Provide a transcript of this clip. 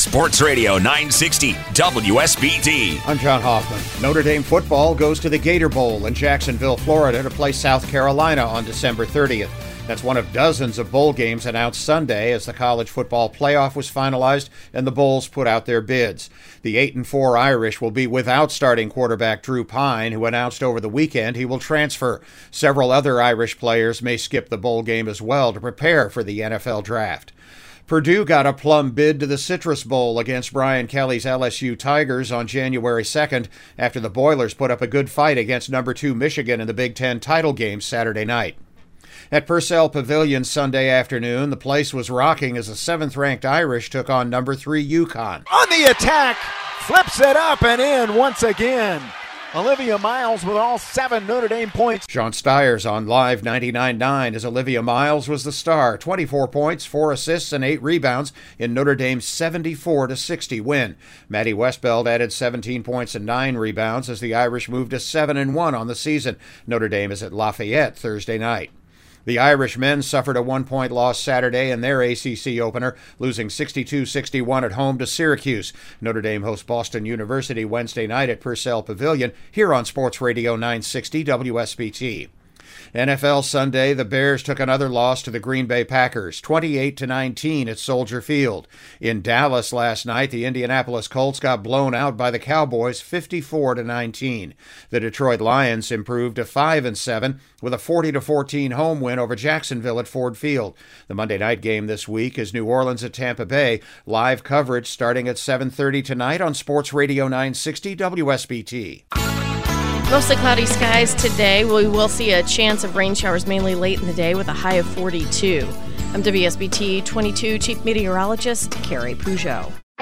Sports Radio 960 WSBT. I'm John Hoffman. Notre Dame football goes to the Gator Bowl in Jacksonville, Florida to play South Carolina on December 30th. That's one of dozens of bowl games announced Sunday as the college football playoff was finalized and the bowls put out their bids. The 8 and 4 Irish will be without starting quarterback Drew Pyne, who announced over the weekend he will transfer. Several other Irish players may skip the bowl game as well to prepare for the NFL draft. Purdue got a plum bid to the Citrus Bowl against Brian Kelly's LSU Tigers on January 2nd after the Boilers put up a good fight against number 2 Michigan in the Big 10 title game Saturday night. At Purcell Pavilion Sunday afternoon, the place was rocking as the seventh ranked Irish took on number 3 UConn. On the attack, flips it up and in once again. Olivia Miles with all seven Notre Dame points. Sean Stiers on Live 99.9 as Olivia Miles was the star. 24 points, 4 assists, and 8 rebounds in Notre Dame's 74 60 win. Maddy Westbeld added 17 points and 9 rebounds as the Irish moved to 7 and 1 on the season. Notre Dame is at Lafayette Thursday night. The Irish men suffered a one point loss Saturday in their ACC opener, losing 62 61 at home to Syracuse. Notre Dame hosts Boston University Wednesday night at Purcell Pavilion here on Sports Radio 960 WSBT. NFL Sunday, the Bears took another loss to the Green Bay Packers, 28 to 19 at Soldier Field. In Dallas last night, the Indianapolis Colts got blown out by the Cowboys 54 to 19. The Detroit Lions improved to 5 and 7 with a 40 to 14 home win over Jacksonville at Ford Field. The Monday night game this week is New Orleans at Tampa Bay. Live coverage starting at 7:30 tonight on Sports Radio 960 WSBT. Mostly cloudy skies today. We will see a chance of rain showers mainly late in the day with a high of 42. I'm WSBT 22 Chief Meteorologist Carrie Peugeot.